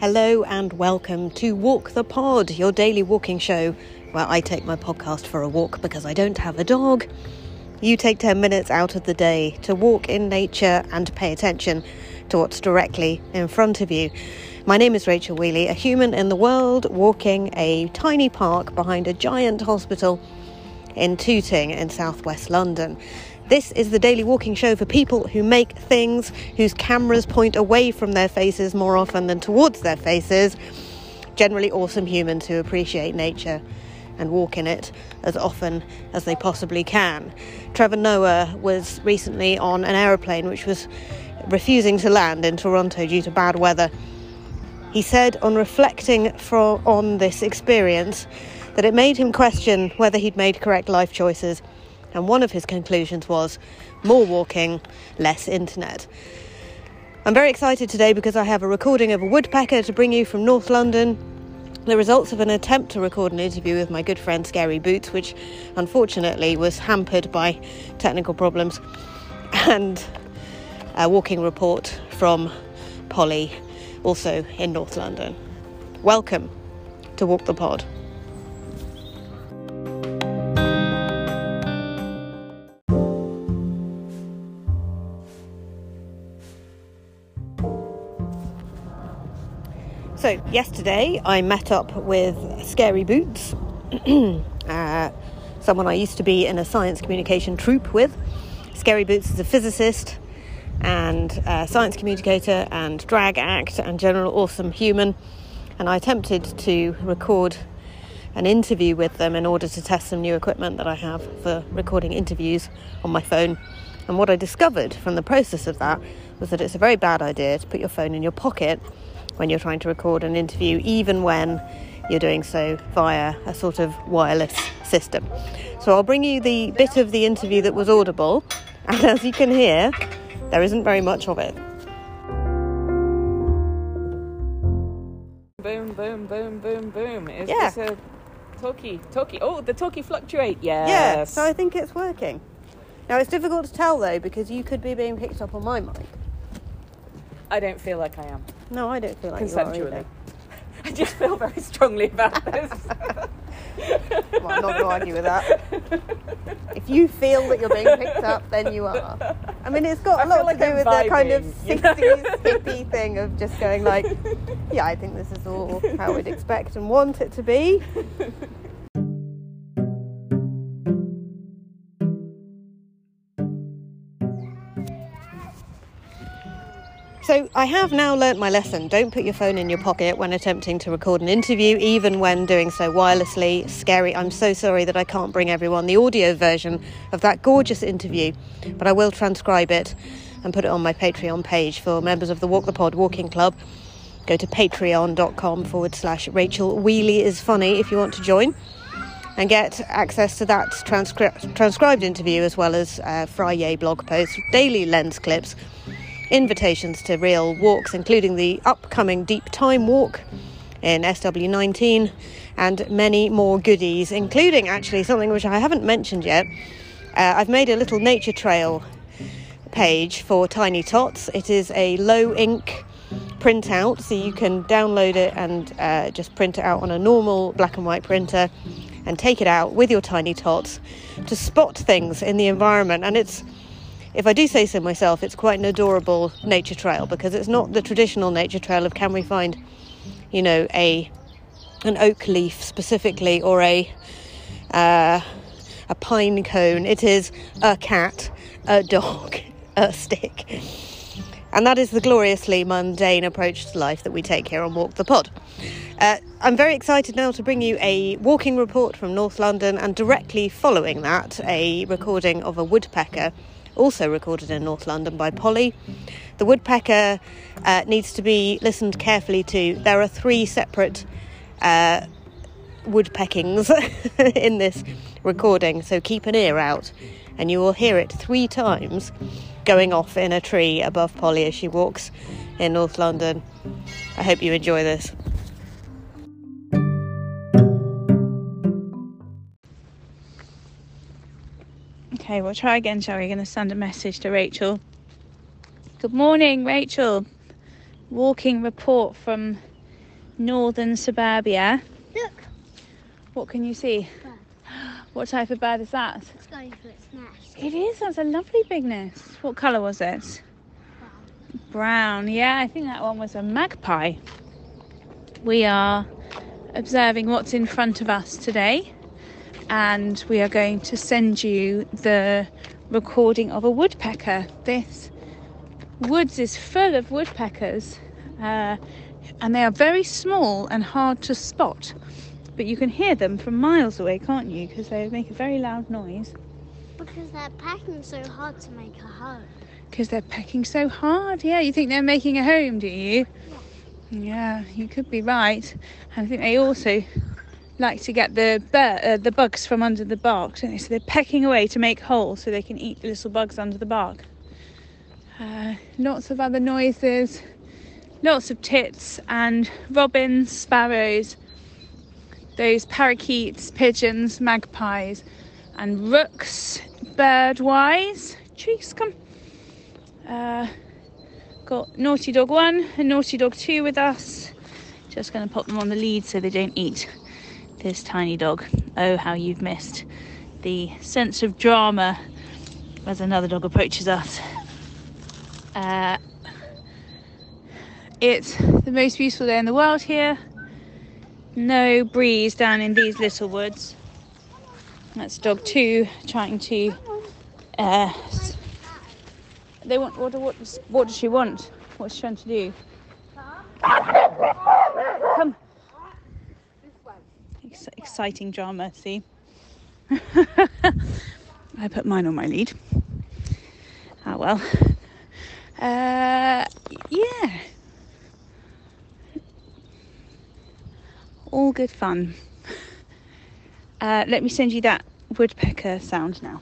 Hello and welcome to Walk the Pod, your daily walking show where I take my podcast for a walk because I don't have a dog. You take 10 minutes out of the day to walk in nature and pay attention to what's directly in front of you. My name is Rachel Wheeley, a human in the world walking a tiny park behind a giant hospital in Tooting in southwest London. This is the daily walking show for people who make things whose cameras point away from their faces more often than towards their faces. Generally, awesome humans who appreciate nature and walk in it as often as they possibly can. Trevor Noah was recently on an aeroplane which was refusing to land in Toronto due to bad weather. He said, on reflecting for, on this experience, that it made him question whether he'd made correct life choices. And one of his conclusions was more walking, less internet. I'm very excited today because I have a recording of a woodpecker to bring you from North London. The results of an attempt to record an interview with my good friend Scary Boots, which unfortunately was hampered by technical problems, and a walking report from Polly, also in North London. Welcome to Walk the Pod. So, yesterday I met up with Scary Boots, uh, someone I used to be in a science communication troupe with. Scary Boots is a physicist and science communicator and drag act and general awesome human. And I attempted to record an interview with them in order to test some new equipment that I have for recording interviews on my phone. And what I discovered from the process of that was that it's a very bad idea to put your phone in your pocket when you're trying to record an interview, even when you're doing so via a sort of wireless system. So I'll bring you the bit of the interview that was audible, and as you can hear, there isn't very much of it. Boom, boom, boom, boom, boom. Is Yeah. this a talkie? Talkie. Oh, the talkie fluctuate. Yes. Yeah, so I think it's working. Now it's difficult to tell though because you could be being picked up on my mic. I don't feel like I am. No, I don't feel like you are Consensually. I just feel very strongly about this. Well, I'm not going to argue with that. If you feel that you're being picked up, then you are. I mean, it's got I a lot feel like to do I'm with the kind of vibing, you know? 60s hippie thing of just going like, yeah, I think this is all how we'd expect and want it to be. So I have now learnt my lesson. Don't put your phone in your pocket when attempting to record an interview, even when doing so wirelessly. Scary. I'm so sorry that I can't bring everyone the audio version of that gorgeous interview, but I will transcribe it and put it on my Patreon page for members of the Walk the Pod Walking Club. Go to patreon.com forward slash Rachel Wheeley is funny if you want to join and get access to that transcri- transcribed interview as well as uh, Friday blog posts, daily lens clips, invitations to real walks, including the upcoming Deep Time Walk in SW19, and many more goodies, including actually something which I haven't mentioned yet. Uh, I've made a little nature trail page for Tiny Tots. It is a low ink printout, so you can download it and uh, just print it out on a normal black and white printer and take it out with your Tiny Tots to spot things in the environment. And it's if I do say so myself, it's quite an adorable nature trail because it's not the traditional nature trail of can we find, you know, a an oak leaf specifically or a uh, a pine cone. It is a cat, a dog, a stick. And that is the gloriously mundane approach to life that we take here on Walk the Pod. Uh, I'm very excited now to bring you a walking report from North London, and directly following that, a recording of a woodpecker, also recorded in North London by Polly. The woodpecker uh, needs to be listened carefully to. There are three separate uh, woodpeckings in this recording, so keep an ear out, and you will hear it three times going off in a tree above Polly as she walks in North London. I hope you enjoy this. Okay, we'll try again, shall we? Going to send a message to Rachel. Good morning, Rachel. Walking report from northern suburbia. Look, What can you see? bird. What type of bird is that? It's going for its nest. It is. That's a lovely big nest. What colour was it? Brown. Yeah, I think that one was a magpie. We are observing what's in front of us today, and we are going to send you the recording of a woodpecker. This woods is full of woodpeckers, uh, and they are very small and hard to spot. But you can hear them from miles away, can't you? Because they make a very loud noise. Because they're pecking so hard to make a home. Because they're pecking so hard. Yeah, you think they're making a home, do you? Yeah, you could be right. And I think they also like to get the bur- uh, the bugs from under the bark, don't they? So they're pecking away to make holes so they can eat the little bugs under the bark. Uh, lots of other noises, lots of tits and robins, sparrows, those parakeets, pigeons, magpies, and rooks, birdwise. Trees, come. Uh, got Naughty Dog 1 and Naughty Dog 2 with us. Just going to pop them on the lead so they don't eat this tiny dog. Oh, how you've missed the sense of drama as another dog approaches us. Uh, it's the most beautiful day in the world here. No breeze down in these little woods. That's dog two trying to. Uh, they want what? What? What does she want? What's she trying to do? Come. Ex- exciting drama. See. I put mine on my lead. Ah well. Uh, yeah. All good fun. Uh, let me send you that woodpecker sound now.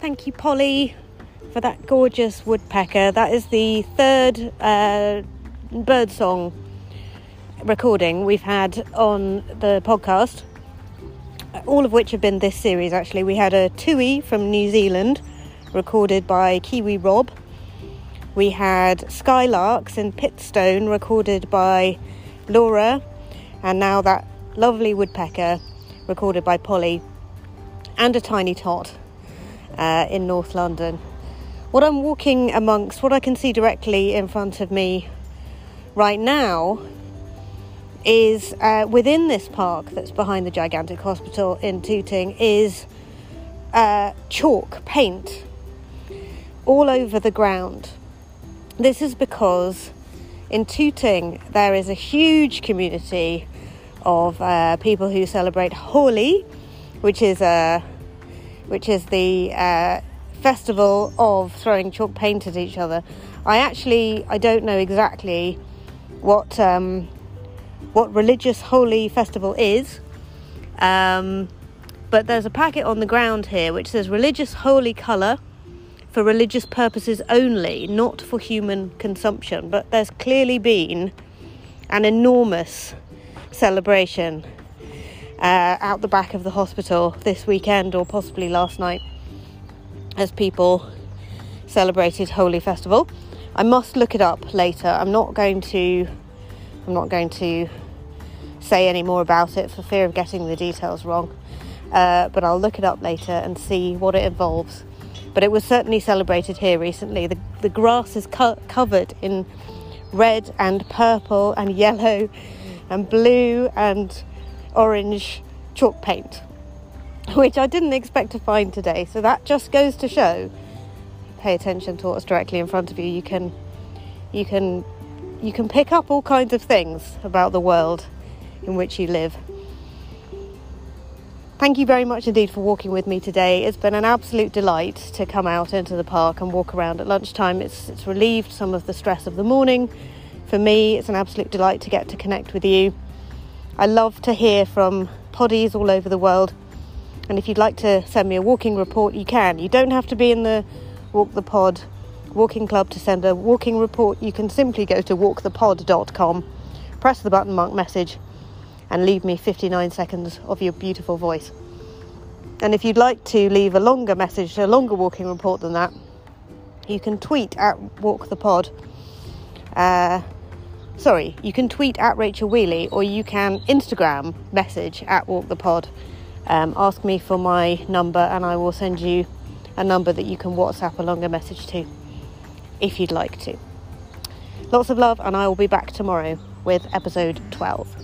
Thank you, Polly, for that gorgeous woodpecker. That is the third uh, bird song recording we've had on the podcast, all of which have been this series actually. We had a tui from New Zealand recorded by Kiwi Rob. We had Skylarks in Pitstone recorded by Laura, and now that lovely woodpecker recorded by Polly, and a tiny tot uh, in North London. What I'm walking amongst, what I can see directly in front of me right now, is uh, within this park that's behind the gigantic hospital in Tooting, is uh, chalk paint all over the ground. This is because in Tooting there is a huge community of uh, people who celebrate Holi, which is a which is the uh, festival of throwing chalk paint at each other. I actually I don't know exactly what um, what religious Holi festival is, um, but there's a packet on the ground here which says religious Holi colour for religious purposes only, not for human consumption. But there's clearly been an enormous celebration uh, out the back of the hospital this weekend or possibly last night as people celebrated Holi Festival. I must look it up later. I'm not going to I'm not going to say any more about it for fear of getting the details wrong. Uh, but I'll look it up later and see what it involves. But it was certainly celebrated here recently. The, the grass is co- covered in red and purple and yellow and blue and orange chalk paint, which I didn't expect to find today. So that just goes to show pay attention to what's directly in front of you, you can you can you can pick up all kinds of things about the world in which you live. Thank you very much indeed for walking with me today. It's been an absolute delight to come out into the park and walk around at lunchtime. It's it's relieved some of the stress of the morning. For me, it's an absolute delight to get to connect with you. I love to hear from poddies all over the world. And if you'd like to send me a walking report, you can. You don't have to be in the Walk the Pod walking club to send a walking report. You can simply go to walkthepod.com, press the button mark message, and leave me 59 seconds of your beautiful voice. And if you'd like to leave a longer message, a longer walking report than that, you can tweet at Walk walkthepod. Uh, sorry, you can tweet at Rachel Wheeley or you can Instagram message at walkthepod. Um, ask me for my number and I will send you a number that you can WhatsApp a longer message to if you'd like to. Lots of love, and I will be back tomorrow with episode 12.